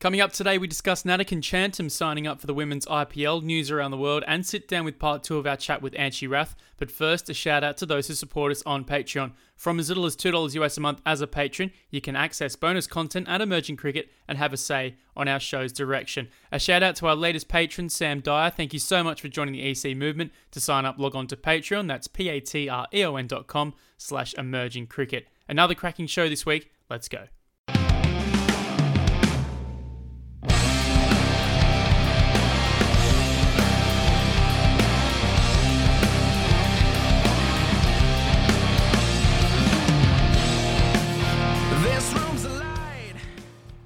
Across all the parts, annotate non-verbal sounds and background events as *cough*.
Coming up today, we discuss Natthakan Chantham signing up for the women's IPL, news around the world, and sit down with part two of our chat with Anshy Rath. But first, a shout out to those who support us on Patreon. From as little as $2 US a month as a patron, you can access bonus content at Emerging Cricket and have a say on our show's direction. A shout out to our latest patron, Sam Dyer. Thank you so much for joining the EC movement. To sign up, log on to Patreon. That's p-a-t-r-e-o-n dot com slash emerging cricket. Another cracking show this week. Let's go.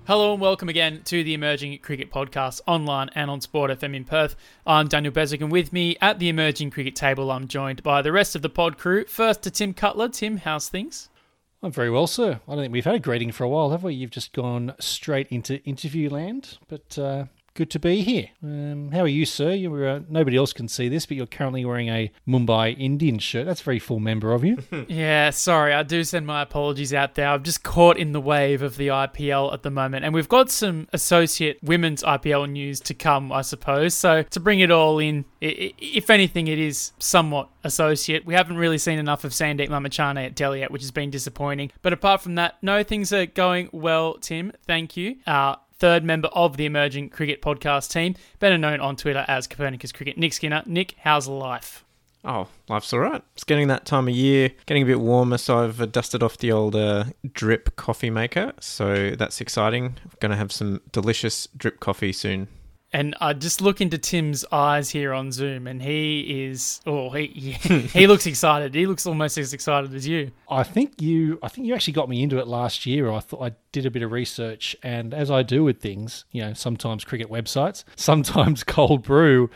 Hello and welcome again to the Emerging Cricket Podcast online and on Sport FM in Perth. I'm Daniel Beswick and with me at the Emerging Cricket table I'm joined by the rest of the pod crew. First to Tim Cutler. Tim, how's things? I'm very well, sir. I don't think we've had a greeting for a while, have we? You've just gone straight into interview land, but uh, good to be here. Um, how are you, sir? You were, uh, nobody else can see this, but you're currently wearing a Mumbai Indian shirt. That's a very full member of you. *laughs* yeah, sorry, I do send my apologies out there. I'm just caught in the wave of the IPL at the moment, and we've got some associate women's IPL news to come, I suppose. So to bring it all in, if anything, it is somewhat associate. We haven't really seen enough of Sandeep Lamichhane at Delhi yet, which has been disappointing. But apart from that, no, things are going well, Tim. Thank you. Uh, third member of the Emerging Cricket Podcast team, better known on Twitter as Copernicus Cricket, Nick Skinner. Nick, how's life? Oh, life's all right. It's getting that time of year, getting a bit warmer, so I've dusted off the old uh, drip coffee maker. So that's exciting. Going to have some delicious drip coffee soon. And I just look into Tim's eyes here on Zoom, and he is, oh, he *laughs* he looks excited. He looks almost as excited as you. I think you, I think you actually got me into it last year. I thought I did a bit of research, and as I do with things, you know, sometimes cricket websites, sometimes *laughs* cold brew,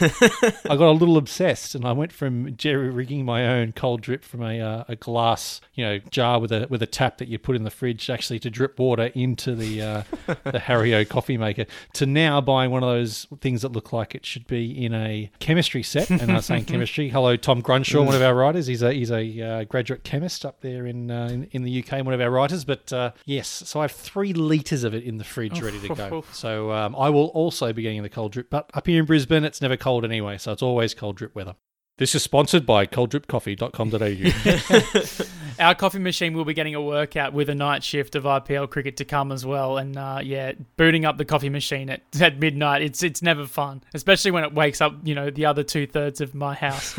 I got a little obsessed, and I went from jerry rigging my own cold drip from a uh, a glass, you know, jar with a with a tap that you put in the fridge, actually to drip water into the uh, the Hario coffee maker, to now buying one of those things that look like it should be in a chemistry set. And I was saying *laughs* chemistry. Hello, Tom Grunshaw, one of our writers. He's a he's a uh, graduate chemist up there in, uh, in, in the UK, one of our writers. But uh, yes so I have three litres of it in the fridge ready to go. So um, I will also be getting the cold drip. But up here in Brisbane, it's never cold anyway, so it's always cold drip weather. This is sponsored by colddripcoffee.com.au. *laughs* Our coffee machine will be getting a workout with a night shift of IPL cricket to come as well. And uh, yeah, booting up the coffee machine at, at midnight, it's it's never fun, especially when it wakes up, you know, the other two thirds of my house.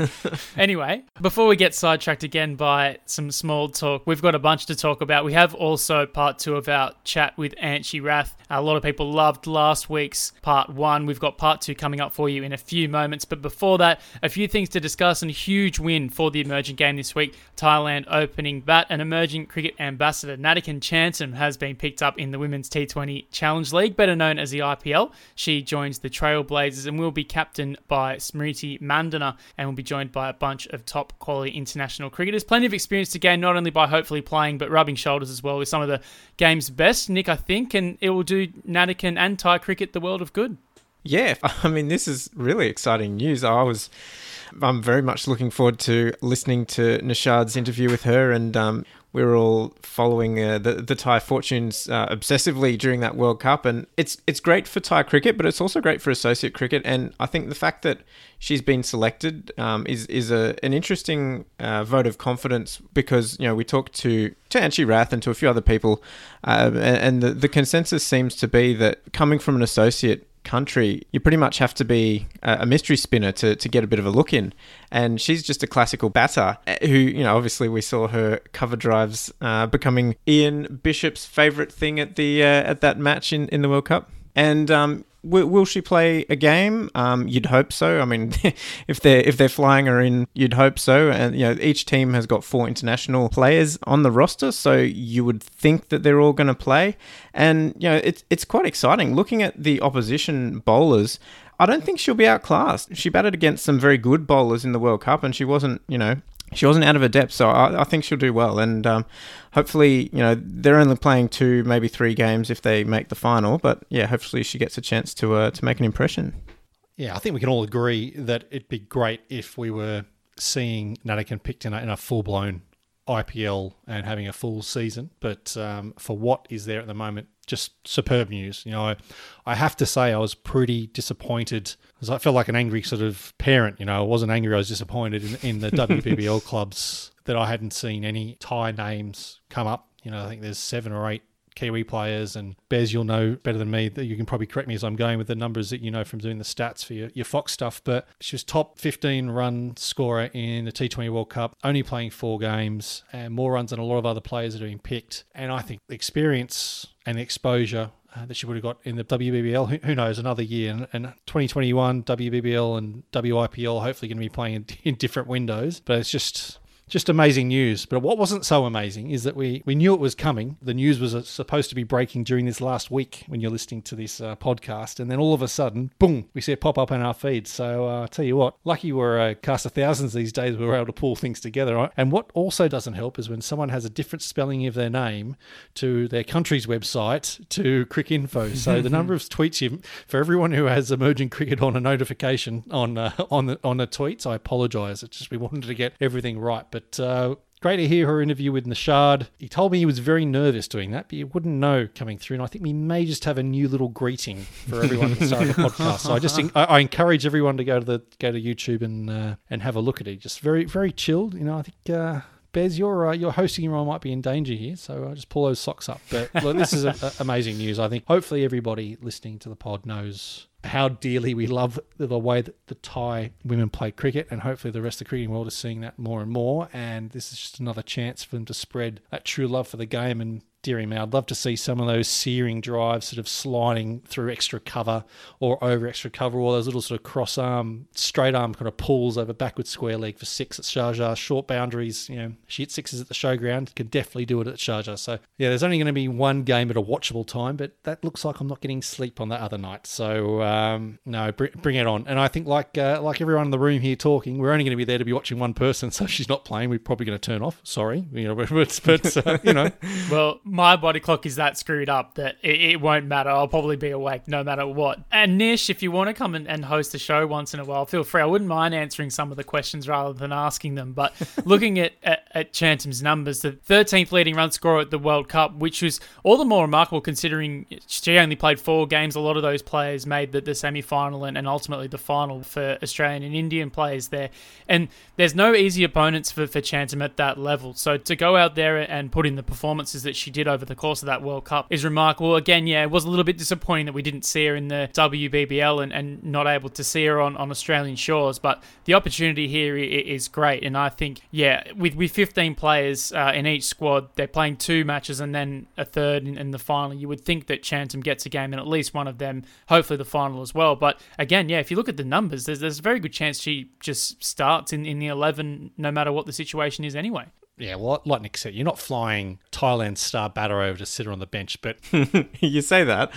*laughs* anyway, before we get sidetracked again by some small talk, we've got a bunch to talk about. We have also part two of our chat with Anshy Rath. A lot of people loved last week's part one. We've got part two coming up for you in a few moments. But before that, a few things to discuss and a huge win for the emerging game this week. Thailand opening bat and emerging cricket ambassador Natthakan Chantham has been picked up in the Women's T20 Challenge League, better known as the IPL. She joins the Trailblazers and will be captained by Smriti Mandhana and will be joined by a bunch of top quality international cricketers. Plenty of experience to gain, not only by hopefully playing, but rubbing shoulders as well with some of the game's best, Nick, I think, and it will do Natthakan and Thai cricket the world of good. Yeah, *laughs* I mean, this is really exciting news. I was I'm very much looking forward to listening to Nishad's interview with her, and um, we are all following uh, the the Thai fortunes uh, obsessively during that World Cup, and it's it's great for Thai cricket, but it's also great for associate cricket. And I think the fact that she's been selected um, is is a an interesting uh, vote of confidence because you know we talked to to Anshy Rath and to a few other people, uh, and, and the the consensus seems to be that coming from an associate country, you pretty much have to be a mystery spinner to, to get a bit of a look in. And she's just a classical batter eh, who, you know, obviously we saw her cover drives uh, becoming Ian Bishop's favourite thing at the uh, at that match in, in the World Cup. And um, will, will she play a game? Um, you'd hope so. I mean, *laughs* if they're if they're flying her in, you'd hope so. And you know, each team has got four international players on the roster, so you would think that they're all going to play. And you know, it's it's quite exciting looking at the opposition bowlers. I don't think she'll be outclassed. She batted against some very good bowlers in the World Cup, and she wasn't, you know, she wasn't out of her depth, so I, I think she'll do well. And um, hopefully, you know, they're only playing two, maybe three games if they make the final. But yeah, hopefully she gets a chance to uh, to make an impression. Yeah, I think we can all agree that it'd be great if we were seeing Natthakan picked in a, in a full blown IPL and having a full season, but um, for what is there at the moment, just superb news. You know, I, I have to say I was pretty disappointed because I felt like an angry sort of parent. You know, I wasn't angry; I was disappointed in, in the *laughs* WBBL clubs that I hadn't seen any Thai names come up. You know, I think there's seven or eight Kiwi players. And Bez, you'll know better than me that you can probably correct me as I'm going with the numbers that you know from doing the stats for your, your Fox stuff. But she was top 15 run scorer in the T20 World Cup, only playing four games and more runs than a lot of other players that are being picked. And I think the experience and the exposure uh, that she would have got in the WBBL. Who, who knows, another year. And, and, 2021, WBBL and WIPL hopefully going to be playing in, *laughs* in, different windows. But it's just just amazing news. But what wasn't so amazing is that we, we knew it was coming. The news was uh, supposed to be breaking during this last week when you're listening to this uh, podcast. And then all of a sudden, boom, we see it pop up in our feed. So uh, I'll tell you what, lucky we're a cast of thousands these days, we were able to pull things together. And what also doesn't help is when someone has a different spelling of their name to their country's website to Cricinfo. *laughs* So the number of tweets you, for everyone who has emerging cricket on a notification on uh, *laughs* on the on the tweets, I apologise. It's just we wanted to get everything right, but but uh, great to hear her interview with Nishad. He told me he was very nervous doing that, but you wouldn't know coming through. And I think we may just have a new little greeting for everyone at the start of the podcast. So I just I, I, encourage everyone to go to the go to YouTube and uh, and have a look at it. Just very very chilled. You know, I think. Uh, Bez, your uh, your hosting role might be in danger here, so I'll just pull those socks up. But look, this is a, a, amazing news. I think hopefully everybody listening to the pod knows how dearly we love the way that the Thai women play cricket, and hopefully the rest of the cricketing world is seeing that more and more. And this is just another chance for them to spread that true love for the game and dearie me, I'd love to see some of those searing drives sort of sliding through extra cover or over extra cover, or those little sort of cross arm, straight arm kind of pulls over backward square leg for six at Sharjah. Short boundaries, you know, she hit sixes at the showground, can definitely do it at Sharjah. So, yeah, there's only going to be one game at a watchable time, but that looks like I'm not getting sleep on that other night. So, um, no, bring, bring it on. And I think, like uh, like everyone in the room here talking, we're only going to be there to be watching one person. So, if she's not playing, we're probably going to turn off. Sorry, you know, *laughs* but, but uh, you know. well, my body clock is that screwed up that it, it, won't matter. I'll probably be awake no matter what. And Nish, if you want to come and, and host a show once in a while, feel free. I wouldn't mind answering some of the questions rather than asking them. But *laughs* looking at, at, at Chantham's numbers, the 13th leading run scorer at the World Cup, which was all the more remarkable considering she only played four games. A lot of those players made the, the semi final and, and ultimately the final for Australian and Indian players there. And there's no easy opponents for, for Chantham at that level. So to go out there and put in the performances that she did over the course of that World Cup is remarkable. Again, yeah, it was a little bit disappointing that we didn't see her in the WBBL and, and not able to see her on, on Australian shores, but the opportunity here is great. And I think, yeah, with, with 15 players uh, in each squad, they're playing two matches and then a third in, in the final. You would think that Chantham gets a game in at least one of them, hopefully the final as well. But again, yeah, if you look at the numbers, there's, there's a very good chance she just starts in, in the 11 no matter what the situation is anyway yeah, well, like Nick said, you're not flying Thailand star batter over to sit her on the bench, but *laughs* you say that.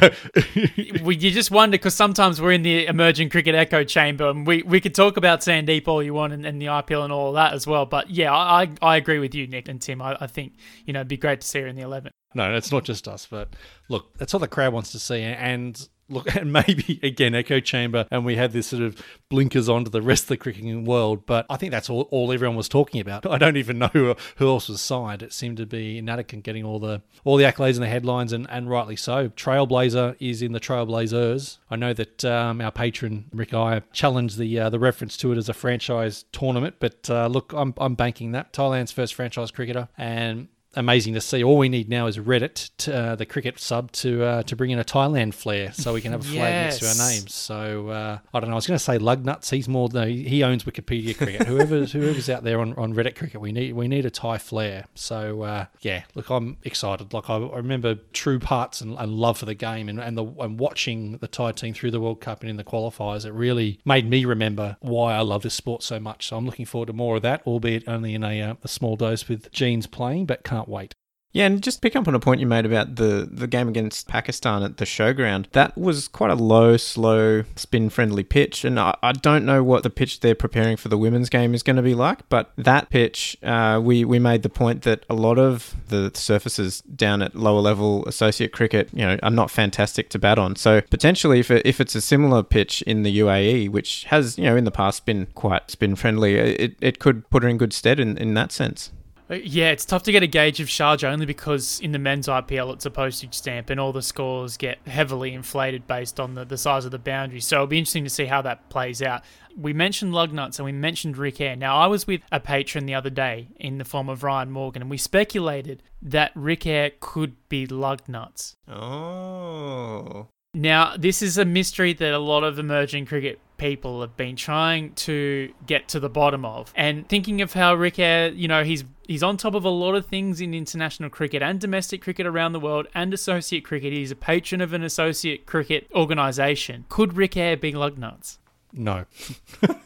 *laughs* well, you just wonder because sometimes we're in the emerging cricket echo chamber, and we, we could talk about Sandeep all you want and, and the IPL and all that as well. But yeah, I I agree with you, Nick and Tim. I, I think you know it'd be great to see her in the eleven. No, it's not just us, but look, that's what the crowd wants to see, and look, *laughs* and maybe again echo chamber, and we had this sort of blinkers on to the rest of the cricketing world. But I think that's all, all everyone was talking about. *laughs* I don't even know who, who else was signed. It seemed to be Natthakan getting all the all the accolades and the headlines, and, and rightly so. Trailblazer is in the Trailblazers. I know that um, our patron Rick Eyre challenged the uh, the reference to it as a franchise tournament, but uh, look, I'm I'm banking that Thailand's first franchise cricketer, and amazing to see. All we need now is Reddit, to, uh, the cricket sub, to uh, to bring in a Thailand flair, so we can have a flag yes. next to our names. So uh, I don't know. I was going to say Lugnuts. He's more. No, he owns Wikipedia cricket. whoever's whoever's out there on, on Reddit cricket, we need we need a Thai flair. So uh, yeah, look, I'm excited. Like I, I remember true parts and, and, love for the game, and and the and watching the Thai team through the World Cup and in the qualifiers. It really made me remember why I love this sport so much. So I'm looking forward to more of that, albeit only in a, uh, a small dose with Jeans playing, but can't can't wait. Yeah, and just pick up on a point you made about the, the game against Pakistan at the showground. That was quite a low, slow, spin friendly pitch. And I, I don't know what the pitch they're preparing for the women's game is going to be like, but that pitch, uh, we, we made the point that a lot of the surfaces down at lower level associate cricket, you know, are not fantastic to bat on. So potentially, if, it, if it's a similar pitch in the UAE, which has, you know, in the past been quite spin friendly, it, it could put her in good stead in, in that sense. Uh, Yeah, it's tough to get a gauge of Sharjah only because in the men's IPL it's a postage stamp and all the scores get heavily inflated based on the, the size of the boundary. So it'll be interesting to see how that plays out. We mentioned Lugnuts and we mentioned Rick Eyre. Now, I was with a patron the other day in the form of Ryan Morgan and we speculated that Rick Eyre could be Lugnuts. Oh. Now, this is a mystery that a lot of emerging cricket people have been trying to get to the bottom of. And thinking of how Rick Eyre, you know, he's he's on top of a lot of things in international cricket and domestic cricket around the world and associate cricket. He's a patron of an associate cricket organisation. Could Rick Eyre be Lugnuts? No.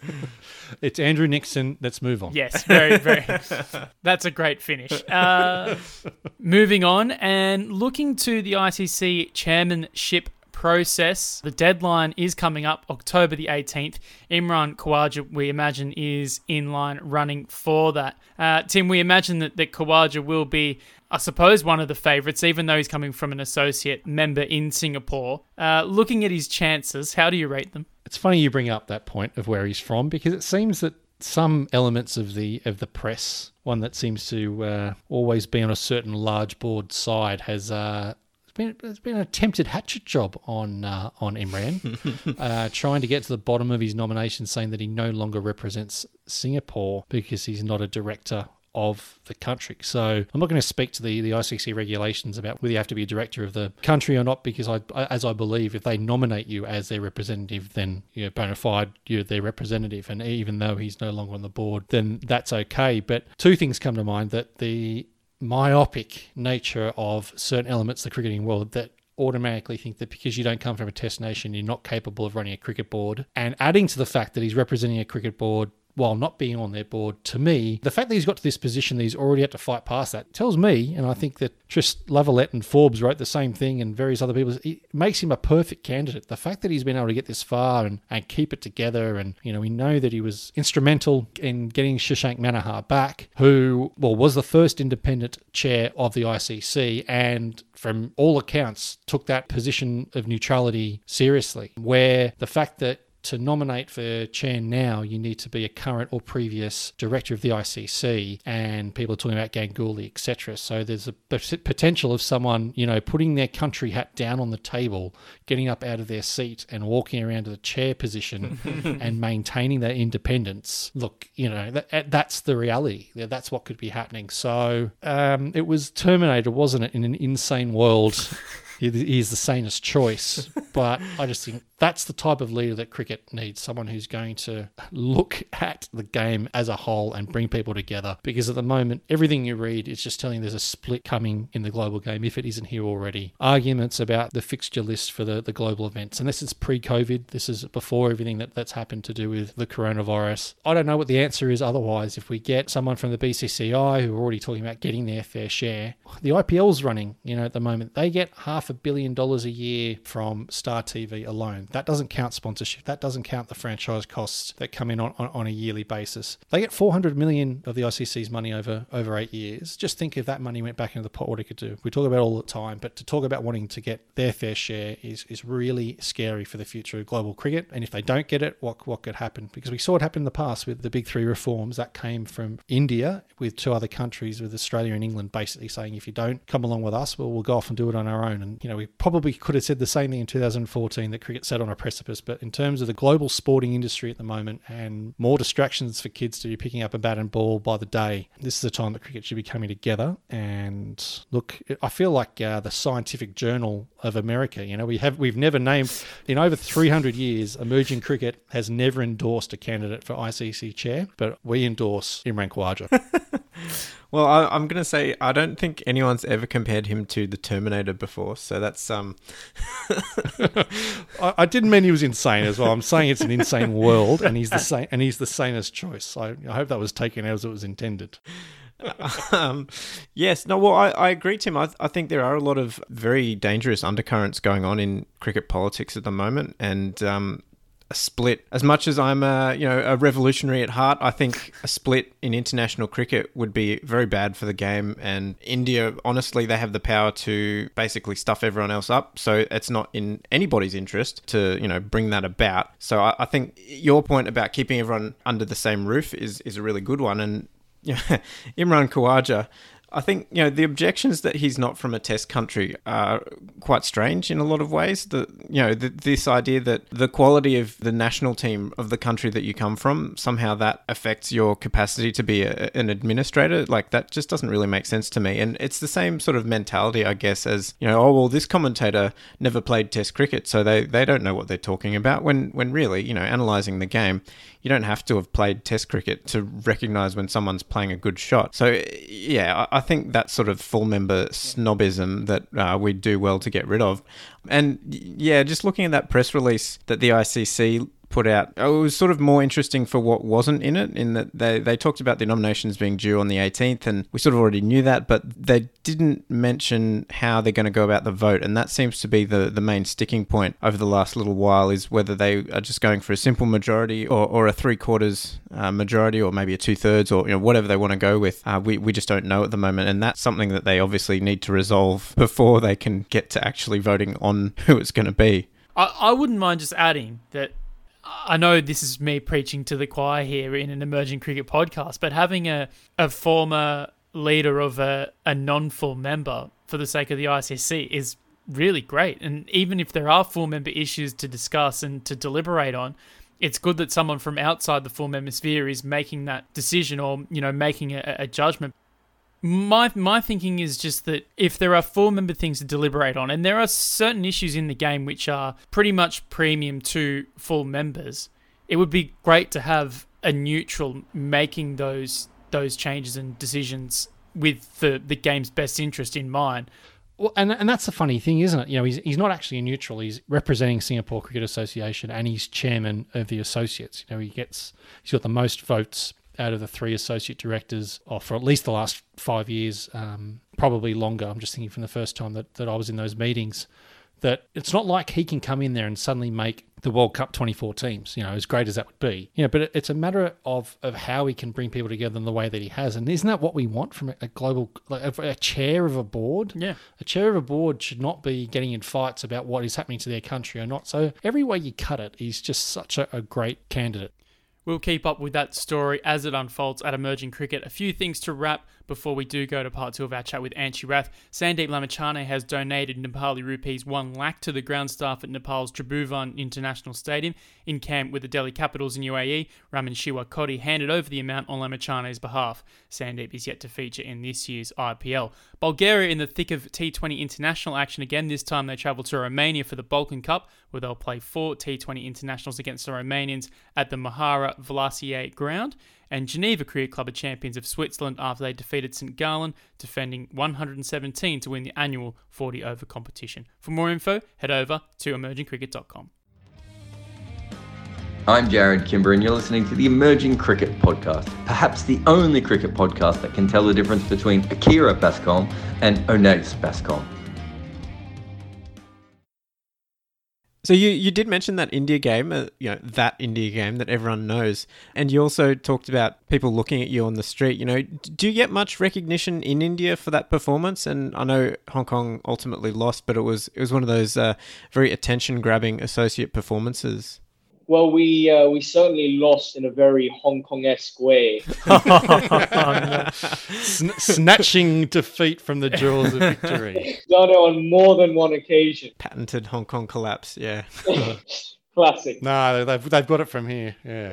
*laughs* it's Andrew Nixon. Let's move on. Yes, very, very. *laughs* That's a great finish. Uh, *laughs* moving on and looking to the ICC chairmanship process. The deadline is coming up October the 18th. Imran Khwaja, we imagine, is in line running for that. Uh, Tim, we imagine that, that Khwaja will be, I suppose, one of the favourites, even though he's coming from an associate member in Singapore. Uh, looking at his chances, how do you rate them? It's funny you bring up that point of where he's from because it seems that some elements of the of the press, one that seems to uh, always be on a certain large board side, has uh, been it's been an attempted hatchet job on uh, on Imran, *laughs* uh, trying to get to the bottom of his nomination, saying that he no longer represents Singapore because he's not a director of the country. So I'm not going to speak to the, the ICC regulations about whether you have to be a director of the country or not, because I, as I believe, if they nominate you as their representative, then you're bona fide, you're their representative. And even though he's no longer on the board, then that's okay. But two things come to mind that the myopic nature of certain elements of the cricketing world that automatically think that because you don't come from a test nation, you're not capable of running a cricket board. And adding to the fact that he's representing a cricket board while not being on their board, to me, the fact that he's got to this position that he's already had to fight past that tells me, and I think that Trist Lavalette and Forbes wrote the same thing, and various other people, it makes him a perfect candidate. The fact that he's been able to get this far and, and keep it together, and you know, we know that he was instrumental in getting Shashank Manohar back, who well was the first independent chair of the ICC, and from all accounts took that position of neutrality seriously. Where the fact that to nominate for chair now, you need to be a current or previous director of the ICC, and people are talking about Ganguly, etc. So there's a potential of someone, you know, putting their country hat down on the table, getting up out of their seat, and walking around to the chair position *laughs* and maintaining their independence. Look, you know, that, that's the reality. That's what could be happening. So um, it was Terminator, wasn't it, in an insane world. *laughs* he is the sanest choice. But I just think that's the type of leader that cricket needs someone who's going to look at the game as a whole and bring people together. Because at the moment, everything you read is just telling there's a split coming in the global game, if it isn't here already. Arguments about the fixture list for the, the global events. And this is pre COVID, this is before everything that, that's happened to do with the coronavirus. I don't know what the answer is otherwise. If we get someone from the BCCI who are already talking about getting their fair share, the IPL's running, you know, at the moment, they get half a billion dollars a year from Star TV alone. That doesn't count sponsorship. That doesn't count the franchise costs that come in on, on, on, a yearly basis. They get 400 million of the ICC's money over over eight years. Just think if that money went back into the pot, what it could do. We talk about all the time, but to talk about wanting to get their fair share is is really scary for the future of global cricket. And if they don't get it, what what could happen? Because we saw it happen in the past with the big three reforms that came from India with two other countries, with Australia and England, basically saying if you don't come along with us, well, we'll go off and do it on our own. And you know, we probably could have said the same thing in 2014 that cricket sat on a precipice. But in terms of the global sporting industry at the moment and more distractions for kids to be picking up a bat and ball by the day, this is the time that cricket should be coming together. And look, I feel like uh, the Scientific Journal of America. You know, we have we've never named in over 300 years, emerging cricket has never endorsed a candidate for ICC chair, but we endorse Imran Khwaja. *laughs* Well, I, am going to say I don't think anyone's ever compared him to the Terminator before, so that's um. *laughs* I, I, didn't mean he was insane as well. I'm saying it's an insane world, and he's the same, and he's the sanest choice. I, I hope that was taken as it was intended. *laughs* um, yes, no, well, I, I agree, Tim. I, I think there are a lot of very dangerous undercurrents going on in cricket politics at the moment, and um, a split. As much as I'm a you know a revolutionary at heart, I think a split in international cricket would be very bad for the game. And India, honestly, they have the power to basically stuff everyone else up. So it's not in anybody's interest to you know bring that about. So I, I think your point about keeping everyone under the same roof is is a really good one. And *laughs* Imran Khwaja I think you know the objections that he's not from a test country are quite strange in a lot of ways. The you know the, this idea that the quality of the national team of the country that you come from somehow that affects your capacity to be a, an administrator, like that just doesn't really make sense to me. And it's the same sort of mentality, I guess, as you know, oh well, this commentator never played Test cricket, so they they don't know what they're talking about. When when really, you know, analyzing the game, you don't have to have played Test cricket to recognise when someone's playing a good shot. So yeah, I, think that sort of full member snobism that uh, we do well to get rid of. And yeah, just looking at that press release that the ICC put out. It was sort of more interesting for what wasn't in it, in that they, they talked about the nominations being due on the 18th, and we sort of already knew that, but they didn't mention how they're going to go about the vote. And that seems to be the, the main sticking point over the last little while is whether they are just going for a simple majority or, or a three quarters uh, majority or maybe a two thirds or you know, whatever they want to go with. Uh, we, we just don't know at the moment. And that's something that they obviously need to resolve before they can get to actually voting on who it's going to be. I, I wouldn't mind just adding that I know this is me preaching to the choir here in an emerging cricket podcast, but having a, a former leader of a, a non full member for the sake of the ICC is really great. And even if there are full member issues to discuss and to deliberate on, it's good that someone from outside the full member sphere is making that decision or, you know, making a, a judgment my my thinking is just that if there are four member things to deliberate on, and there are certain issues in the game which are pretty much premium to full members, it would be great to have a neutral making those those changes and decisions with the the game's best interest in mind. Well, and and that's the funny thing, isn't it? You know, he's he's not actually a neutral. He's representing Singapore Cricket Association, and he's chairman of the associates. You know, he gets he's got the most votes out of the three associate directors, or for at least the last five years, um, probably longer. I'm just thinking from the first time that, that I was in those meetings, that it's not like he can come in there and suddenly make the World Cup 24 teams, you know, as great as that would be. You know, but it's a matter of, of how he can bring people together in the way that he has. And isn't that what we want from a global, like a, a chair of a board? Yeah. A chair of a board should not be getting in fights about what is happening to their country or not. So every way you cut it, he's just such a, a great candidate. We'll keep up with that story as it unfolds at Emerging Cricket. A few things to wrap before we do go to part two of our chat with Anshy Rath, Sandeep Lamichhane has donated Nepali rupees 1 lakh to the ground staff at Nepal's Tribhuvan International Stadium in camp with the Delhi Capitals in UAE. Raman Shiwa Kodi handed over the amount on Lamichhane's behalf. Sandeep is yet to feature in this year's IPL. Bulgaria in the thick of T20 international action again. This time they travel to Romania for the Balkan Cup, where they'll play four T20 internationals against the Romanians at the Moara Vlasiei ground and Geneva Cricket Club are champions of Switzerland after they defeated St Gallen, defending 117 to win the annual 40 over competition. For more info, head over to emergingcricket.com. I'm Jarrod Kimber, and you're listening to the Emerging Cricket Podcast, perhaps the only cricket podcast that can tell the difference between Akira Bascom and Oneus Bascom. So you, you did mention that India game, uh, you know, that India game that everyone knows. And you also talked about people looking at you on the street. You know, do you get much recognition in India for that performance? And I know Hong Kong ultimately lost, but it was it was one of those uh, very attention grabbing associate performances. Well, we uh, we certainly lost in a very Hong Kong esque way. *laughs* *laughs* Sn- snatching defeat from the jaws of victory. *laughs* Done it on more than one occasion. Patented Hong Kong collapse, yeah. Classic. No, they've, they've got it from here, yeah.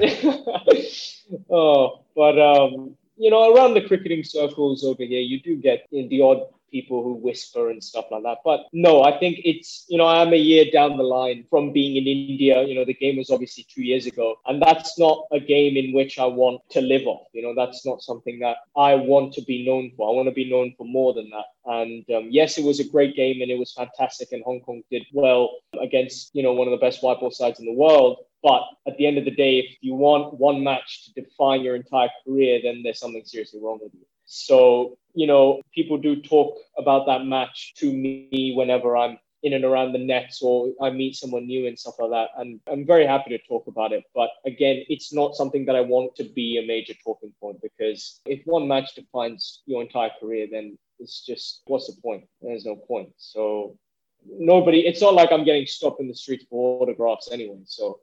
oh, but um, you know, around the cricketing circles over here, you do get in the odd people who whisper and stuff like that. But no, I think it's, you know, I'm a year down the line from being in India. You know, the game was obviously two years ago. And that's not a game in which I want to live off. You know, that's not something that I want to be known for. I want to be known for more than that. And um, yes, it was a great game and it was fantastic. And Hong Kong did well against, you know, one of the best white ball sides in the world. But at the end of the day, if you want one match to define your entire career, then there's something seriously wrong with you. So, you know, people do talk about that match to me whenever I'm in and around the nets or I meet someone new and stuff like that. And I'm very happy to talk about it. But again, it's not something that I want to be a major talking point because if one match defines your entire career, then it's just what's the point? There's no point. So nobody, it's not like I'm getting stopped in the streets for autographs anyway. So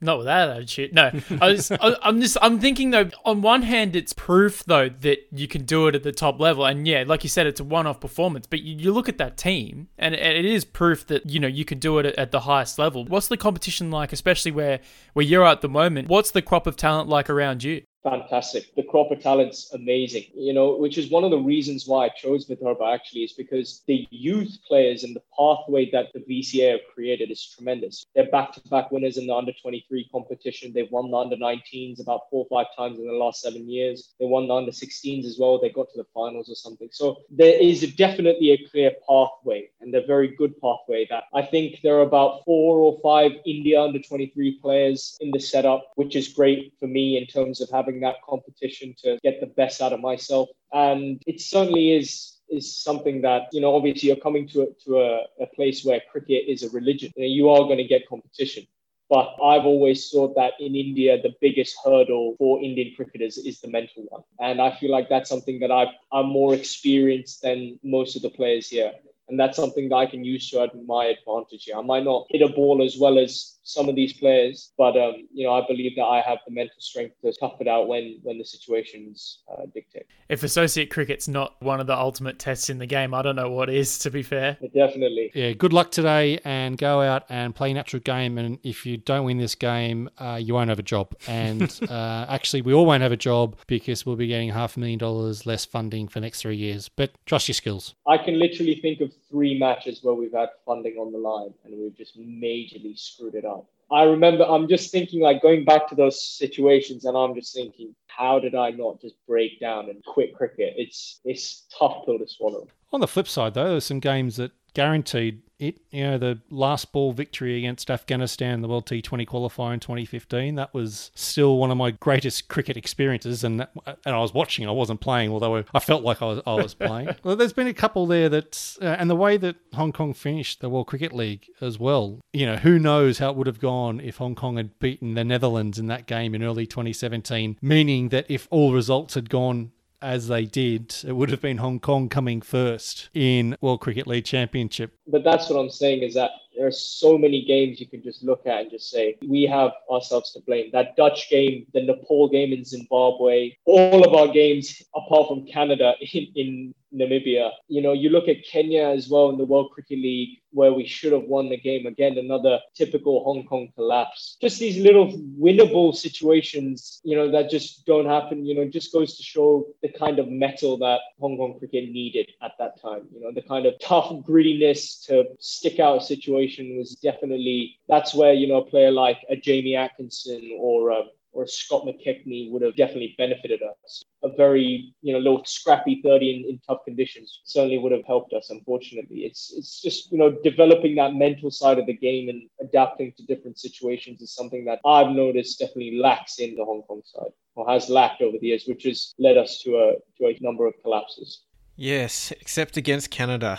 Not with that attitude. No, I was, I, I'm just, I'm thinking though. On one hand, it's proof though that you can do it at the top level, and yeah, like you said, it's a one-off performance. But you, you look at that team, and it, it is proof that you know you can do it at, at the highest level. What's the competition like, especially where where you're at the moment? What's the crop of talent like around you? Fantastic. The crop of talent's amazing, you know, which is one of the reasons why I chose Vidarbha actually is because the youth players and the pathway that the VCA have created is tremendous. They're back-to-back winners in the under 23 competition. They've won the under 19s about four or five times in the last seven years. They won the under 16s as well. They got to the finals or something. So there is definitely a clear pathway and a very good pathway that I think there are about four or five India under 23 players in the setup, which is great for me in terms of having that competition to get the best out of myself. And it certainly is is something that you know obviously you're coming to a, to a, a place where cricket is a religion you, know, you are going to get competition but I've always thought that in India, the biggest hurdle for Indian cricketers is the mental one. And I feel like that's something that I've, I'm more experienced than most of the players here. And that's something that I can use to my advantage here. I might not hit a ball as well as some of these players. But um, you know, I believe that I have the mental strength to tough it out when when the situations uh, dictate. If associate cricket's not one of the ultimate tests in the game, I don't know what is. To be fair, *laughs* definitely. Yeah. Good luck today, and go out and play natural game. And if you don't win this game, uh, you won't have a job. And *laughs* uh, actually, we all won't have a job because we'll be getting half a million dollars less funding for the next three years. But trust your skills. I can literally think of three matches where we've had funding on the line and we've just majorly screwed it up. I remember I'm just thinking like going back to those situations and I'm just thinking, how did I not just break down and quit cricket? It's it's tough pill to swallow. On the flip side though, there's some games that guaranteed it. You know, the last ball victory against Afghanistan, the World T20 qualifier in 2015, that was still one of my greatest cricket experiences. And that, and I was watching, I wasn't playing, although I felt like I was, I was playing. *laughs* well, there's been a couple there that, uh, and the way that Hong Kong finished the World Cricket League as well, you know, who knows how it would have gone if Hong Kong had beaten the Netherlands in that game in early 2017, meaning that if all results had gone as they did, it would have been Hong Kong coming first in World Cricket League Championship. But that's what I'm saying is that there are so many games you can just look at and just say, we have ourselves to blame. That Dutch game, the Nepal game in Zimbabwe, all of our games, apart from Canada in, in Namibia. You know, you look at Kenya as well in the World Cricket League, where we should have won the game. Again, another typical Hong Kong collapse. Just these little winnable situations, you know, that just don't happen. You know, just goes to show the kind of metal that Hong Kong cricket needed at that time. You know, the kind of tough grittiness to stick out a situation was definitely that's where you know a player like a Jamie Atkinson or um, a or Scott McKechnie would have definitely benefited us. A very, you know, little scrappy 30 in, in tough conditions certainly would have helped us, unfortunately. It's it's just, you know, developing that mental side of the game and adapting to different situations is something that I've noticed definitely lacks in the Hong Kong side or has lacked over the years, which has led us to a to a number of collapses. Yes, except against Canada.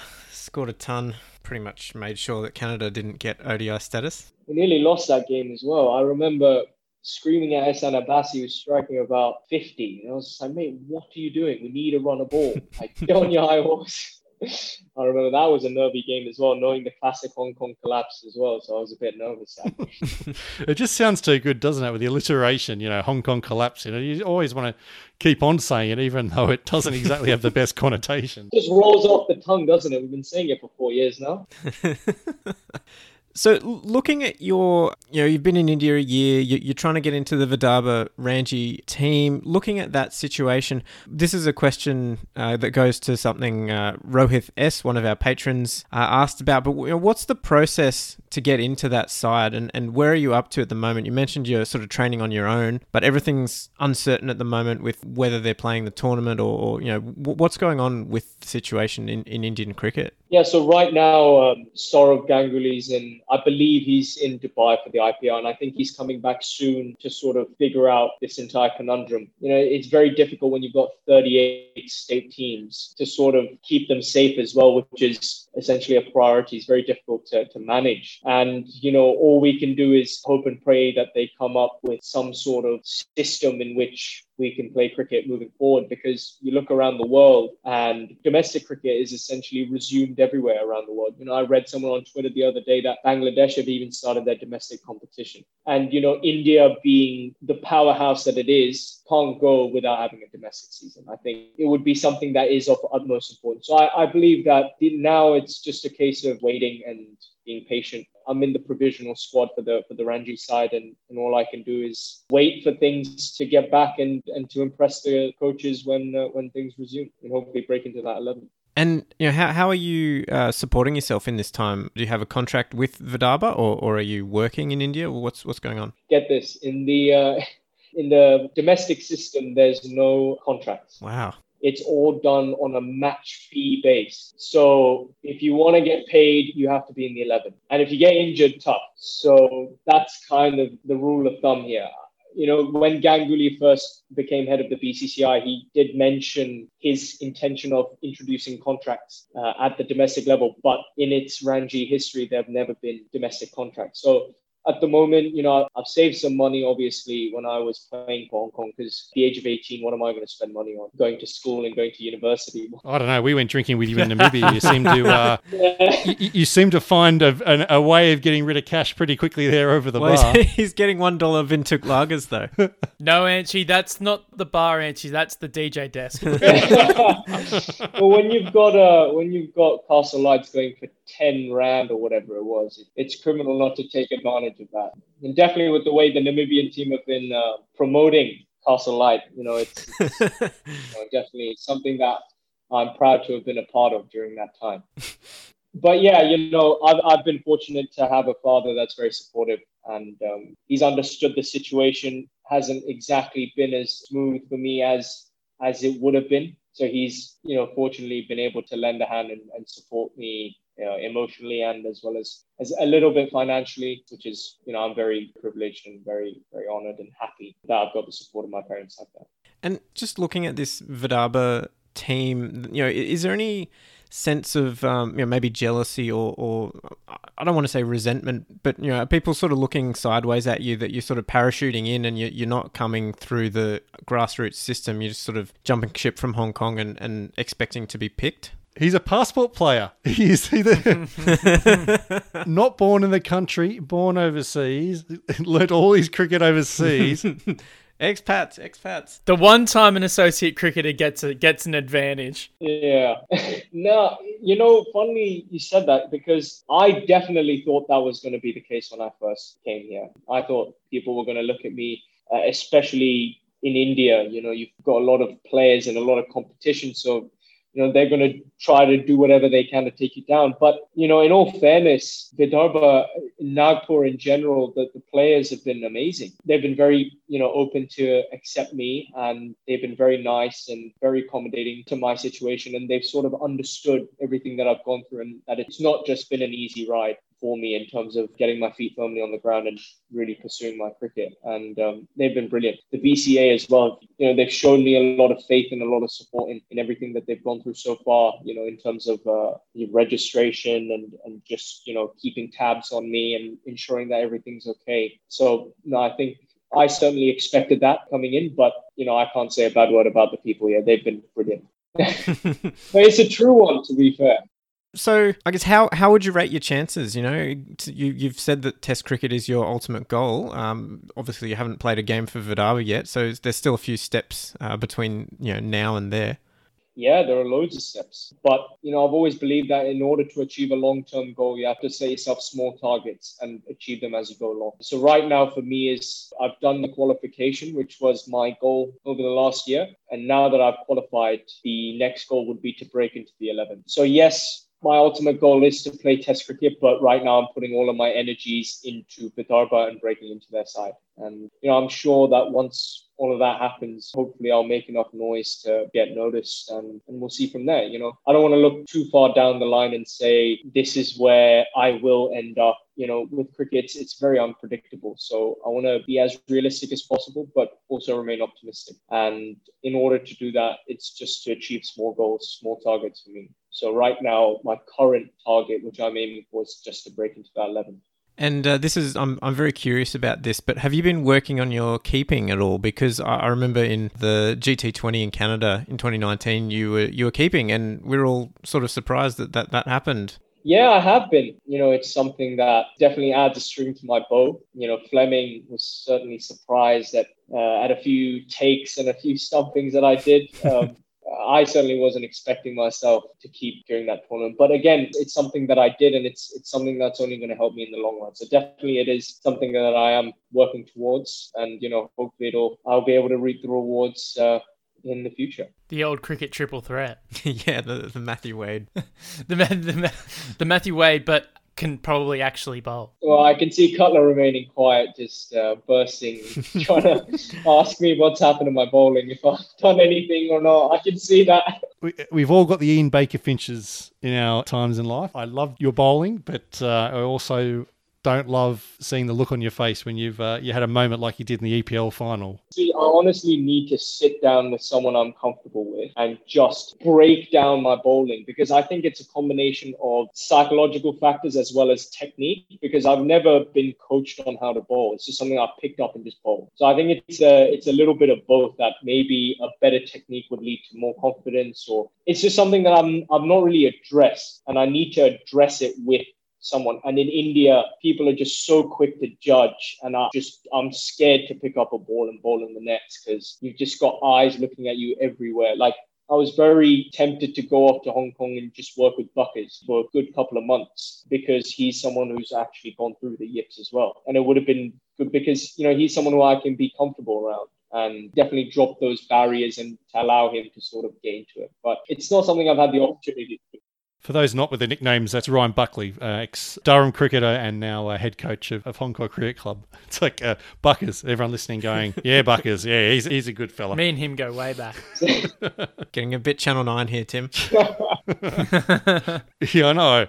Scored a ton, pretty much made sure that Canada didn't get ODI status. We nearly lost that game as well. I remember screaming at Ehsan Abbasi, was striking about 50. And I was like, mate, what are you doing? We need to run a ball. Like, get on your high horse. I remember that was a nervy game as well, knowing the classic Hong Kong collapse as well. So I was a bit nervous. *laughs* *laughs* it just sounds too good, doesn't it? With the alliteration, you know, Hong Kong collapse. You know, you always want to keep on saying it, even though it doesn't exactly have the best *laughs* connotation. It just rolls off the tongue, doesn't it? We've been saying it for four years now. So, looking at your, you know, you've been in India a year, you're trying to get into the Vidarbha Ranji team. Looking at that situation, this is a question uh, that goes to something uh, Rohith S, one of our patrons, uh, asked about. But you know, what's the process to get into that side, and, and where are you up to at the moment? You mentioned you're sort of training on your own, but everything's uncertain at the moment with whether they're playing the tournament or, or you know, what's going on with the situation in, in Indian cricket. Yeah, so right now, um, Sourav Ganguly's in, I believe he's in Dubai for the IPL, and I think he's coming back soon to sort of figure out this entire conundrum. You know, it's very difficult when you've got 38 state teams to sort of keep them safe as well, which is essentially a priority. It's very difficult to, to manage. And, you know, all we can do is hope and pray that they come up with some sort of system in which we can play cricket moving forward because you look around the world and domestic cricket is essentially resumed everywhere around the world. You know, I read someone on Twitter the other day that Bangladesh have even started their domestic competition. And, you know, India being the powerhouse that it is, can't go without having a domestic season. I think it would be something that is of utmost importance. So I, I believe that now it's just a case of waiting and being patient. I'm in the provisional squad for the for the Ranji side, and, and all I can do is wait for things to get back and, and to impress the coaches when uh, when things resume, and hopefully break into that eleven. And you know, how, how are you uh, supporting yourself in this time? Do you have a contract with Vidarbha, or, or are you working in India? What's what's going on? Get this in the uh, *laughs* in the domestic system. There's no contracts. Wow it's all done on a match fee base. So if you want to get paid, you have to be in the 11. And if you get injured, tough. So that's kind of the rule of thumb here. You know, when Ganguly first became head of the BCCI, he did mention his intention of introducing contracts uh, at the domestic level. But in its Ranji history, there have never been domestic contracts. So at the moment, you know, I've saved some money, obviously, when I was playing for Hong Kong, because the age of 18, what am I going to spend money on? Going to school and going to university. *laughs* I don't know. We went drinking with you in Namibia. You seem to, uh, yeah. *laughs* you, you, seem to find a, a, way of getting rid of cash pretty quickly there over the well, bar. *laughs* He's getting $1 Windhoek lagers, though. no, Anshy, that's not the bar, Anshy. That's the DJ desk. well, when you've got, uh, when you've got Castle Lites going for 10 rand or whatever it was, it's criminal not to take advantage of that. And definitely with the way the Namibian team have been uh, promoting Castle Lite, you know, it's, *laughs* it's you know, definitely something that I'm proud to have been a part of during that time. *laughs* But yeah, you know, I've, I've been fortunate to have a father that's very supportive and um, he's understood the situation hasn't exactly been as smooth for me as as it would have been. So he's, you know, fortunately been able to lend a hand and, and support me you know, emotionally and as well as, as a little bit financially, which is, you know, I'm very privileged and very, very honored and happy that I've got the support of my parents like that. And just looking at this Vidarbha team, you know, is there any sense of um, you know maybe jealousy or, or I don't want to say resentment, but you know people sort of looking sideways at you that you're sort of parachuting in and you're not coming through the grassroots system. You're just sort of jumping ship from Hong Kong and, and expecting to be picked. He's a passport player. *laughs* He's either *laughs* not born in the country, born overseas, *laughs* learnt all his cricket overseas. expats, expats. The one time an associate cricketer gets a, gets an advantage. Yeah. no, you know, funny you said that because I definitely thought that was going to be the case when I first came here. I thought people were going to look at me, uh, especially in India. You know, you've got a lot of players and a lot of competition, so you know they're going to try to do whatever they can to take you down. But you know, in all fairness, Vidarbha, Nagpur in general, the, the players have been amazing. They've been very you know open to accept me, and they've been very nice and very accommodating to my situation, and they've sort of understood everything that I've gone through, and that it's not just been an easy ride for me in terms of getting my feet firmly on the ground and really pursuing my cricket. And um, they've been brilliant. The BCA as well, you know, they've shown me a lot of faith and a lot of support in, in everything that they've gone through so far, you know, in terms of uh, registration and, and just, you know, keeping tabs on me and ensuring that everything's okay. So, no, I think I certainly expected that coming in, but, you know, I can't say a bad word about the people here. They've been brilliant. *laughs* but it's a true one, to be fair. So, I guess how how would you rate your chances? You know, you you've said that Test cricket is your ultimate goal. Um, obviously, you haven't played a game for Vidarbha yet, so there's still a few steps uh, between you know now and there. Yeah, there are loads of steps, but you know, I've always believed that in order to achieve a long-term goal, you have to set yourself small targets and achieve them as you go along. So right now, for me, is I've done the qualification, which was my goal over the last year, and now that I've qualified, the next goal would be to break into the 11. So yes, my ultimate goal is to play Test cricket, but right now I'm putting all of my energies into Vidarbha and breaking into their side. And you know, I'm sure that once all of that happens, hopefully I'll make enough noise to get noticed, and, and we'll see from there. You know, I don't want to look too far down the line and say this is where I will end up. You know, with cricket, it's, it's very unpredictable. So I want to be as realistic as possible, but also remain optimistic. And in order to do that, it's just to achieve small goals, small targets for me. So right now, my current target, which I'm aiming for, is just to break into that 11. And uh, this is, I'm, I'm very curious about this, but have you been working on your keeping at all? Because I, I remember in the GT20 in Canada in 2019, you were you were keeping, and we are all sort of surprised that that, that happened. Yeah, I have been. You know, it's something that definitely adds a string to my bow. You know, Fleming was certainly surprised that uh, at a few takes and a few *laughs* stumpings that I did. Um, I certainly wasn't expecting myself to keep during that tournament. But again, it's something that I did, and it's it's something that's only going to help me in the long run. So definitely, it is something that I am working towards, and you know, hopefully, it'll I'll be able to reap the rewards uh, in the future. The old cricket triple threat. *laughs* yeah, the, the Matthew Wade. *laughs* the, the the Matthew Wade, but can probably actually bowl. Well, I can see Cutler remaining quiet, just uh, bursting, *laughs* trying to ask me what's happened to my bowling, if I've done anything or not. I can see that. We, we've all got the Ian Baker Finches in our times in life. I love your bowling, but uh, I also don't love seeing the look on your face when you've uh, you had a moment like you did in the EPL final. See, I honestly need to sit down with someone I'm comfortable with and just break down my bowling because I think it's a combination of psychological factors as well as technique. Because I've never been coached on how to bowl; it's just something I've picked up in just bowl. So I think it's a it's a little bit of both. That maybe a better technique would lead to more confidence, or it's just something that I'm I've not really addressed, and I need to address it with someone. And in India, people are just so quick to judge. And I just, I'm scared to pick up a ball and bowl in the nets because you've just got eyes looking at you everywhere. Like, I was very tempted to go off to Hong Kong and just work with Buckers for a good couple of months because he's someone who's actually gone through the yips as well. And it would have been good because, you know, he's someone who I can be comfortable around and definitely drop those barriers and allow him to sort of gain to it. But it's not something I've had the opportunity to for those not with the nicknames, that's Ryan Buckley, uh, ex Durham cricketer and now uh, head coach of, of Hong Kong Cricket Club. *laughs* It's like uh, Buckers. Everyone listening going, *laughs* yeah, Buckers. Yeah, he's, he's a good fella. Me and him go way back. *laughs* Getting a bit Channel 9 here, Tim. yeah, I know.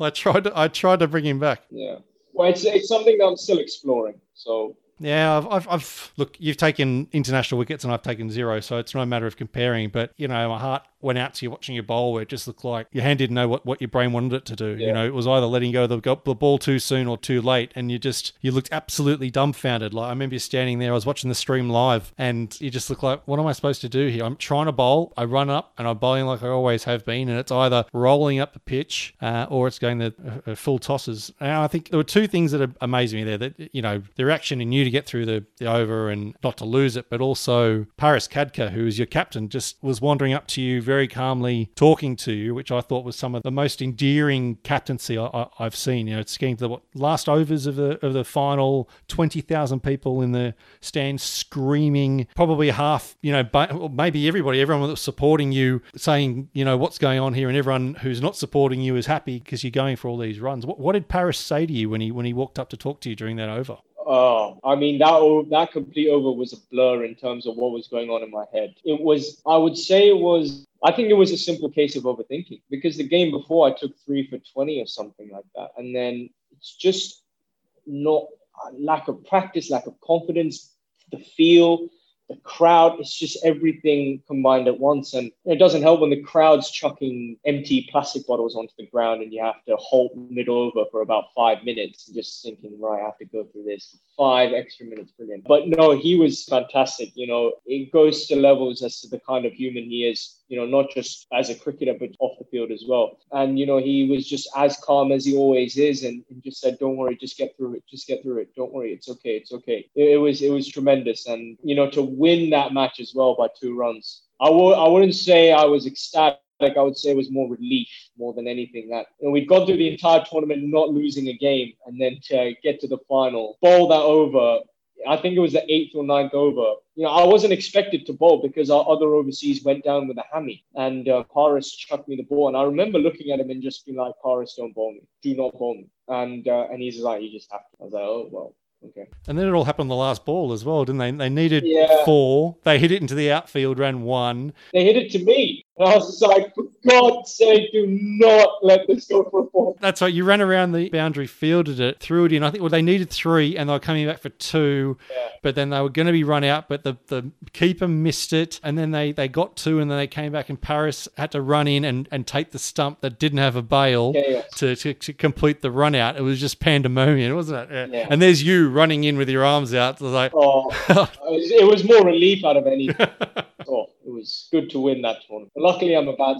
I tried to, I tried to bring him back. Yeah. Well, it's, it's something that I'm still exploring. So yeah, I've, I've, I've, look. You've taken international wickets, and I've taken zero, so it's no matter of comparing. But you know, my heart went out to you watching your bowl, where it just looked like your hand didn't know what, what your brain wanted it to do. Yeah. You know, it was either letting go the, the ball too soon or too late, and you just you looked absolutely dumbfounded. Like I remember you standing there. I was watching the stream live, and you just looked like, what am I supposed to do here? I'm trying to bowl. I run up, and I'm bowling like I always have been, and it's either rolling up the pitch uh, or it's going the uh, full tosses. And I think there were two things that amazed me there. That you know, the reaction in you to get through the, the over and not to lose it, but also Paris Khadka, who is your captain, just was wandering up to you very calmly, talking to you, which I thought was some of the most endearing captaincy I, have seen. You know, it's getting to the last overs of the of the final, twenty thousand people in the stands screaming, probably half, you know, maybe everybody, everyone that's supporting you, saying, you know, what's going on here, and everyone who's not supporting you is happy because you're going for all these runs. What, what did Paris say to you when he when he walked up to talk to you during that over? Oh, I mean that that complete over was a blur in terms of what was going on in my head. It was, I would say, it was. I think it was a simple case of overthinking because the game before I took three for twenty or something like that, and then it's just not lack of practice, lack of confidence, the feel the crowd, it's just everything combined at once. And it doesn't help when the crowd's chucking empty plastic bottles onto the ground and you have to halt mid over for about five minutes and just thinking, right, I have to go through this. Five extra minutes, brilliant. But no, he was fantastic. You know, it goes to levels as to the kind of human he is you know, not just as a cricketer, but off the field as well. And, you know, he was just as calm as he always is and, and just said, don't worry, just get through it. Just get through it. Don't worry. It's okay. It's okay. It, it was, it was tremendous. And, you know, to win that match as well by two runs, I w- I wouldn't say I was ecstatic. I would say it was more relief more than anything that you know, we'd gone through the entire tournament not losing a game and then to get to the final, bowl that over I think it was the eighth or ninth over. You know, I wasn't expected to bowl because our other overseas went down with a hammy, and uh, Paris chucked me the ball. And I remember looking at him and just being like, "Paris, don't bowl me. Do not bowl me." And uh, and he's like, "You just have to." I was like, "Oh well." Okay. And then it all happened on the last ball as well, didn't they? They needed yeah. four. They hit it into the outfield, ran one. They hit it to me. And I was like, for God's sake, do not let this go for a ball. That's right. You ran around the boundary, fielded it, threw it in. I think well they needed three, and they were coming back for two, Yeah. but then they were going to be run out. But the, the keeper missed it, and then they, they got two, and then they came back, and Paris had to run in and, and take the stump that didn't have a bail to, to, to complete the run out. It was just pandemonium, wasn't it? Yeah. And there's you running in with your arms out, It was like. Oh, *laughs* it was more relief out of anything. *laughs* oh, it was good to win that tournament. Luckily, I'm a bad.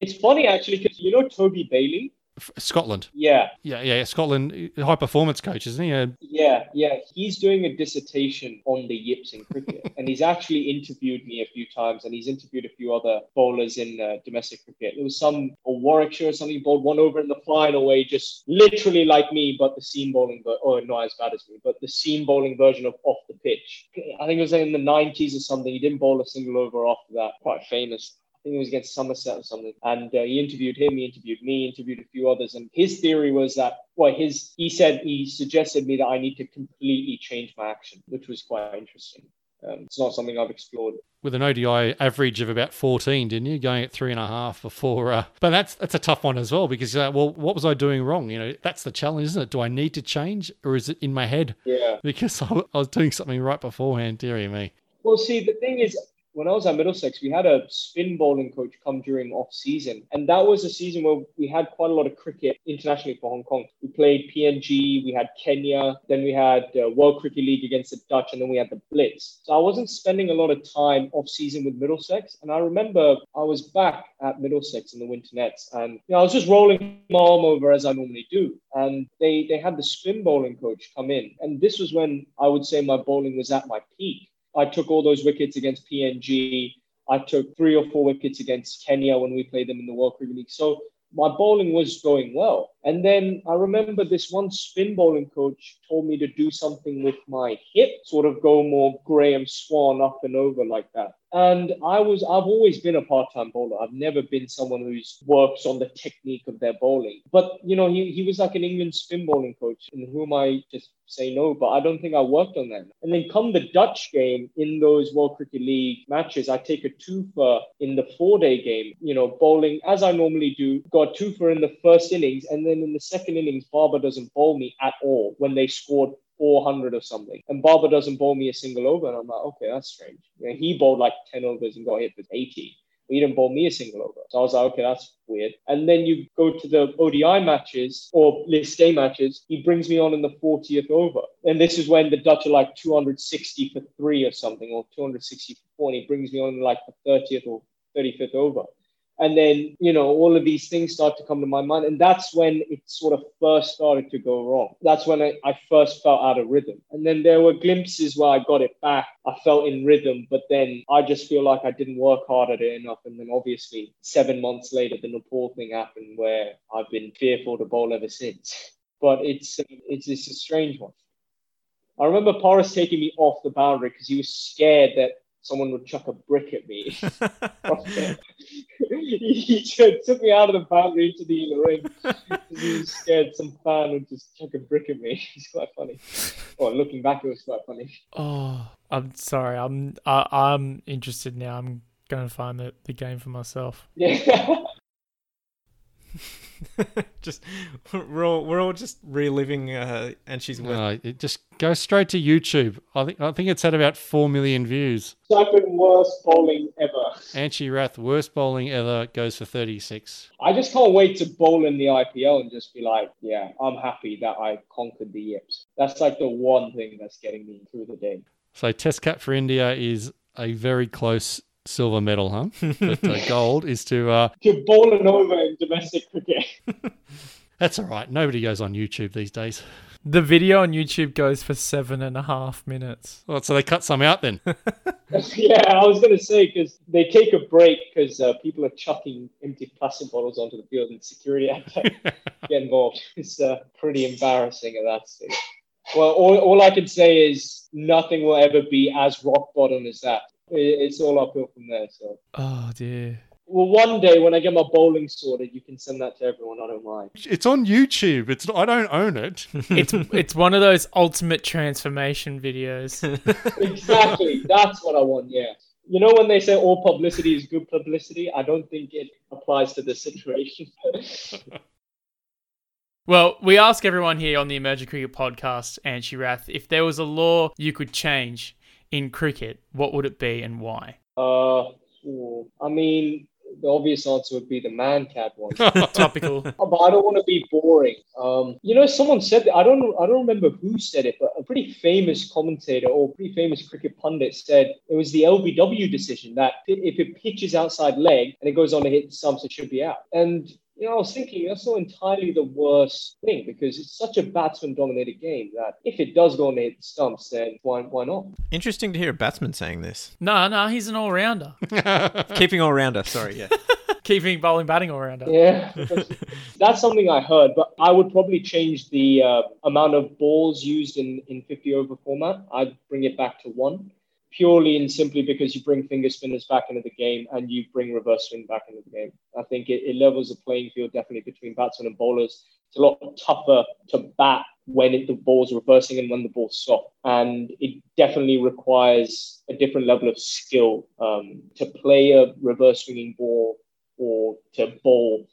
It's funny actually because you know Toby Bailey. Scotland. Yeah, Yeah, yeah, Scotland, high performance coach, isn't he? Uh, yeah, yeah. He's doing a dissertation on the yips in cricket, and he's actually interviewed me a few times, and he's interviewed a few other bowlers in uh, domestic cricket. There was some a Warwickshire or something bowled one over in the final he just literally like me, but the seam bowling, but oh, not as bad as me, but the seam bowling version of off the pitch. I think it was in the 90s or something. He didn't bowl a single over after that. Quite famous. I think it was against Somerset or something. And uh, he interviewed him, he interviewed me, interviewed a few others. And his theory was that, well, his he said he suggested me that I need to completely change my action, which was quite interesting. Um, it's not something I've explored. with an ODI average of about 14, didn't you? Going at three and a half before. Uh, but that's that's a tough one as well because, uh, well, what was I doing wrong? You know, that's the challenge, isn't it? Do I need to change or is it in my head? Yeah. *laughs* Because I, I was doing something right beforehand, dearie me. Well, see, the thing is, when I was at Middlesex, we had a spin bowling coach come during off season, and that was a season where we had quite a lot of cricket internationally for Hong Kong. We played PNG, we had Kenya, then we had uh, World Cricket League against the Dutch, and then we had the Blitz. So I wasn't spending a lot of time off season with Middlesex, and I remember I was back at Middlesex in the Winter Nets, and you know, I was just rolling my arm over as I normally do, and they they had the spin bowling coach come in, and this was when I would say my bowling was at my peak. I took all those wickets against PNG. I took three or four wickets against Kenya when we played them in the World Cricket League. So my bowling was going well. And then I remember this one spin bowling coach told me to do something with my hip, sort of go more Graeme Swann up and over like that. And I was, I've always been a part-time bowler. I've never been someone who's works on the technique of their bowling. But you know, he, he was like an England spin bowling coach, and whom I just say no? But I don't think I worked on that. And then come the Dutch game in those World Cricket League matches, I take a two for in the four-day game. You know, bowling as I normally do. Got two for in the first innings, and then in the second innings, Babar doesn't bowl me at all when they scored 400 or something. And Babar doesn't bowl me a single over. And I'm like, okay, that's strange. He bowled like 10 overs and got hit with 80. But he didn't bowl me a single over. So I was like, okay, that's weird. And then you go to the ODI matches or list day matches. He brings me on in the 40th over. And this is when the Dutch are like 260 for three or something, or 260 for four. And he brings me on like the 30th or 35th over. And then, you know, all of these things start to come to my mind. And that's when it sort of first started to go wrong. That's when I, I first felt out of rhythm. And then there were glimpses where I got it back. I felt in rhythm, but then I just feel like I didn't work hard at it enough. And then obviously, seven months later, the Nepal thing happened where I've been fearful to bowl ever since. But it's, um, it's, it's a strange one. I remember Paris taking me off the boundary because he was scared that someone would chuck a brick at me. *laughs* *laughs* he took me out of the boundary into the inner ring. 'cause He was scared some fan would just chuck a brick at me. *laughs* It's quite funny. Well, looking back, it was quite funny. Oh, I'm sorry. I'm I, I'm interested now. I'm going to find the, the game for myself. Yeah. *laughs* just we're all we're all just reliving uh, and she's with Uh, it just go straight to YouTube. I think I think it's had about four million views. Second worst bowling ever. Anshy Rath, worst bowling ever, goes for 36. I just can't wait to bowl in the IPL and just be like, yeah, I'm happy that I conquered the yips. That's like the one thing that's getting me through the day. So Test Cap for India is a very close silver medal, huh? *laughs* but uh, gold is to. Uh, To bowl an over in domestic cricket. *laughs* that's all right. Nobody goes on YouTube these days. The video on YouTube goes for seven and a half minutes. Well, so they cut some out then. *laughs* yeah, I was going to say because they take a break because uh, people are chucking empty plastic bottles onto the field and security had to get involved. It's uh, pretty embarrassing at that stage. Well, all, all I can say is nothing will ever be as rock bottom as that. It- It's all uphill from there. So, Oh dear. well, one day when I get my bowling sorted, you can send that to everyone. I don't mind. It's on YouTube. It's I don't own it. *laughs* It's it's one of those ultimate transformation videos. *laughs* exactly. That's what I want. Yeah. you know when they say all publicity is good publicity, I don't think it applies to this situation. *laughs* Well, we ask everyone here on the Emerging Cricket podcast, Anshy Rath, if there was a law you could change in cricket, what would it be and why? uh, I mean, the obvious answer would be the Mankad one. *laughs* Topical. Uh, *laughs* but I don't want to be boring. Um, you know, someone said that. I don't. I don't remember who said it, but a pretty famous commentator or pretty famous cricket pundit said it was the LBW decision that if it pitches outside leg and it goes on to hit the stumps, it should be out. And you know, I was thinking that's not entirely the worst thing because it's such a batsman-dominated game that if it does go on to the stumps, then why why not? Interesting to hear a batsman saying this. No, no, he's an all rounder. *laughs* Keeping all rounder. Sorry, yeah. *laughs* Keeping bowling, batting all rounder. Yeah, *laughs* that's something I heard, but I would probably change the uh, amount of balls used in, in 50 over format. I'd bring it back to one, purely and simply because you bring finger spinners back into the game and you bring reverse swing back into the game. I think it, it levels the playing field definitely between batsmen and bowlers. It's a lot tougher to bat when it, the ball's reversing and when the ball's soft. And it definitely requires a different level of skill um, to play a reverse swinging ball or to bowl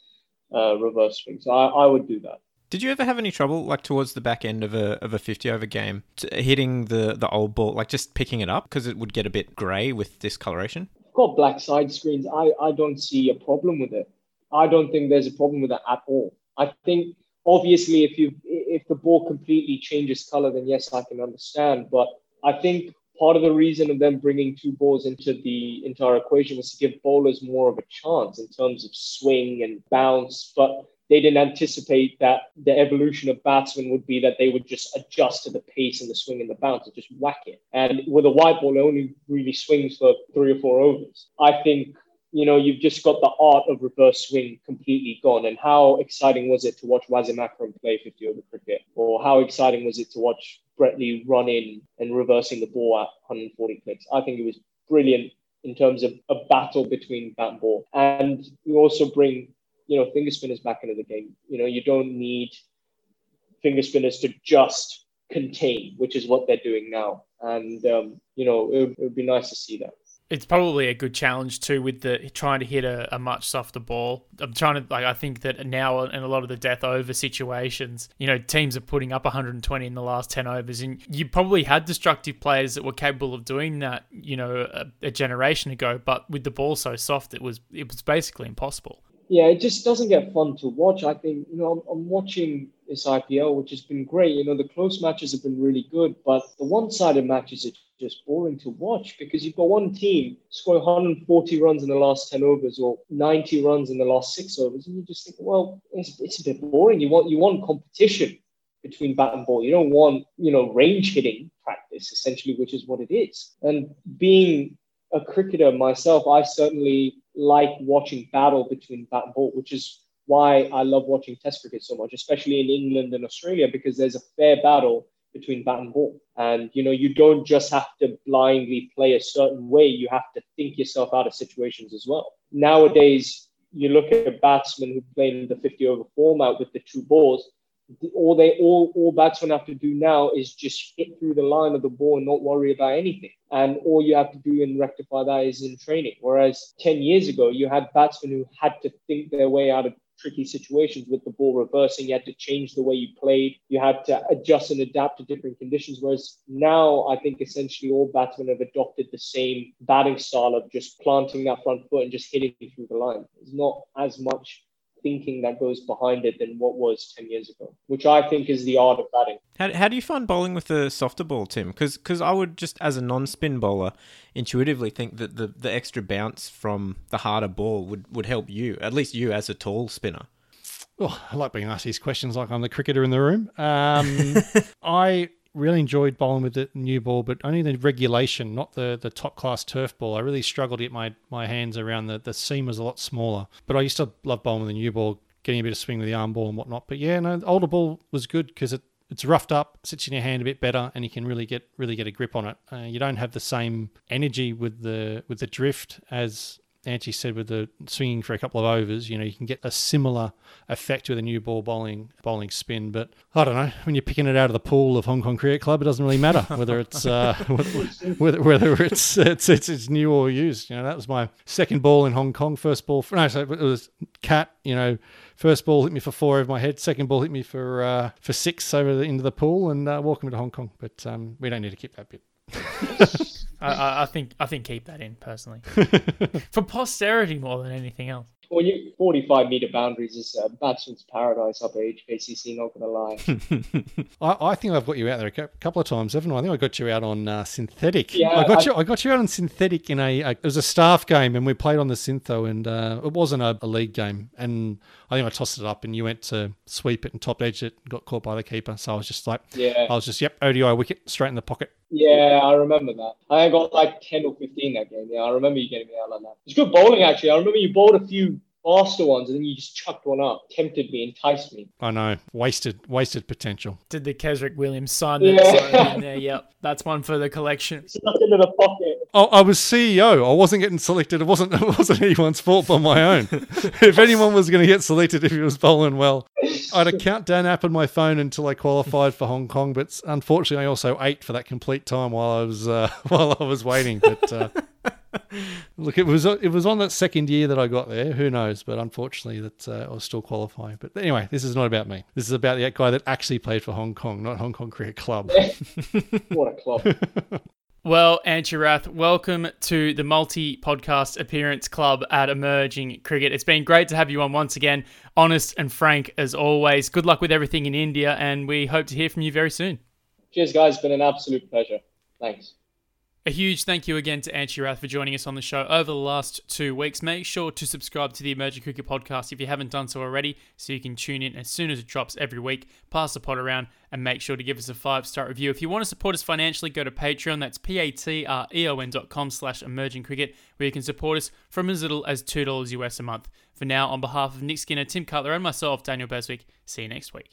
uh, reverse swing. So I, I would do that. Did you ever have any trouble, like towards the back end of a of a fifty over game, hitting the the old ball, like just picking it up because it would get a bit grey with discoloration? got black side screens. I, I don't see a problem with it. I don't think there's a problem with it at all. I think obviously if you if the ball completely changes color, then yes, I can understand. But I think part of the reason of them bringing two balls into the entire equation was to give bowlers more of a chance in terms of swing and bounce. But they didn't anticipate that the evolution of batsmen would be that they would just adjust to the pace and the swing and the bounce and just whack it. And with a white ball, it only really swings for three or four overs. I think, you know, you've just got the art of reverse swing completely gone. And how exciting was it to watch Wasim Akram play 50 over cricket? Or how exciting was it to watch Brett Lee run in and reversing the ball at 140 clicks? I think it was brilliant in terms of a battle between bat and ball. And you also bring you know finger spinners back into the game. You know, you don't need finger spinners to just contain, which is what they're doing now. And um, you know, it, it would be nice to see that. It's probably a good challenge too with the trying to hit a, a much softer ball. I'm trying to like I think that now in a lot of the death over situations, you know, teams are putting up 120 in the last 10 overs, and you probably had destructive players that were capable of doing that, you know, a, a generation ago. But with the ball so soft, it was it was basically impossible yeah, it just doesn't get fun to watch. I think, you know, I'm, I'm, watching this IPL, which has been great. You know, the close matches have been really good, but the one sided matches are just boring to watch because you've got one team scoring 140 runs in the last 10 overs or 90 runs in the last six overs. And you just think, well, it's, it's a bit boring. You want, you want competition between bat and ball. You don't want, you know, range hitting practice, essentially, which is what it is. And being a cricketer myself, I certainly like watching battle between bat and ball, which is why I love watching Test cricket so much, especially in England and Australia, because there's a fair battle between bat and ball. And you know, you don't just have to blindly play a certain way; you have to think yourself out of situations as well. Nowadays, you look at batsmen who play in the 50 over format with the two balls all they all all batsmen have to do now is just hit through the line of the ball and not worry about anything. And all you have to do and rectify that is in training. Whereas 10 years ago, you had batsmen who had to think their way out of tricky situations with the ball reversing. You had to change the way you played. You had to adjust and adapt to different conditions. Whereas now, I think essentially all batsmen have adopted the same batting style of just planting that front foot and just hitting through the line. There's not as much thinking that goes behind it than what was 10 years ago, which I think is the art of batting. How, how do you find bowling with a softer ball, Tim? Because I would just, as a non spin bowler, intuitively think that the, the extra bounce from the harder ball would, would help you, at least you as a tall spinner. Well, I like being asked these questions like I'm the cricketer in the room. Um, *laughs* I really enjoyed bowling with the new ball, but only the regulation, not the, the top class turf ball. I really struggled to get my, my hands around the, the seam was a lot smaller. But I used to love bowling with the new ball, getting a bit of swing with the arm ball and whatnot. But yeah, no, the older ball was good because it, it's roughed up, sits in your hand a bit better, and you can really get really get a grip on it. Uh, you don't have the same energy with the with the drift as Anshy said with the swinging for a couple of overs, you know, you can get a similar effect with a new ball bowling bowling spin. But I don't know when you're picking it out of the pool of Hong Kong Cricket Club, it doesn't really matter *laughs* whether it's uh, *laughs* whether, whether it's, it's it's it's new or used. You know, that was my second ball in Hong Kong. First ball, for, no, so it was cat. You know, first ball hit me for four over my head. Second ball hit me for uh, for six over the, into the pool, and uh, welcome to Hong Kong. But um, we don't need to keep that bit. *laughs* I, I think I think keep that in personally *laughs* for posterity more than anything else. Well, you 45 meter boundaries is a batsman's paradise up at HKCC, not going to lie. *laughs* I, I think I've got you out there a couple of times, haven't I? I think I got you out on uh, synthetic. Yeah, I got I- you. I got you out on synthetic in a, a. It was a staff game, and we played on the syntho, and uh, it wasn't a, a league game. And I think I tossed it up, and you went to sweep it and top edge it, got caught by the keeper. So I was just like, Yeah. I was just, yep, ODI wicket straight in the pocket. Yeah, I remember that. I got like 10 or 15 that game. Yeah, I remember you getting me out like that. It's good bowling, actually. I remember you bowled a few faster ones and then you just chucked one up. Tempted me, enticed me. I know, wasted, wasted potential. Did the Kesrick Williams sign Yeah. sign in there? Yep, that's one for the collection. Stuck into the pocket. I was CEO. I wasn't getting selected. It wasn't. *laughs* It wasn't anyone's fault but my own. *laughs* if anyone was going to get selected, if he was bowling well, I had a countdown app on my phone until I qualified for Hong Kong. But unfortunately, I also ate for that complete time while I was uh, *laughs* while I was waiting. But uh, look, it was it was on that second year that I got there. Who knows? But unfortunately, that uh, I was still qualifying. But anyway, this is not about me. This is about the guy that actually played for Hong Kong, not Hong Kong Cricket Club. What a club. Well, Anshy Rath, welcome to the multi podcast appearance club at Emerging Cricket. It's been great to have you on once again. Honest and frank as always. Good luck with everything in India, and we hope to hear from you very soon. Cheers, guys. It's been an absolute pleasure. Thanks. A huge thank you again to Anshy Rath for joining us on the show over the last two weeks. Make sure to subscribe to the Emerging Cricket Podcast if you haven't done so already, so you can tune in as soon as it drops every week. Pass the pod around and make sure to give us a five star review. If you want to support us financially, go to Patreon. That's p a t r e o n dot com slash emerging cricket, where you can support us from as little as two dollars US a month. For now, on behalf of Nick Skinner, Tim Cutler, and myself, Daniel Beswick, see you next week.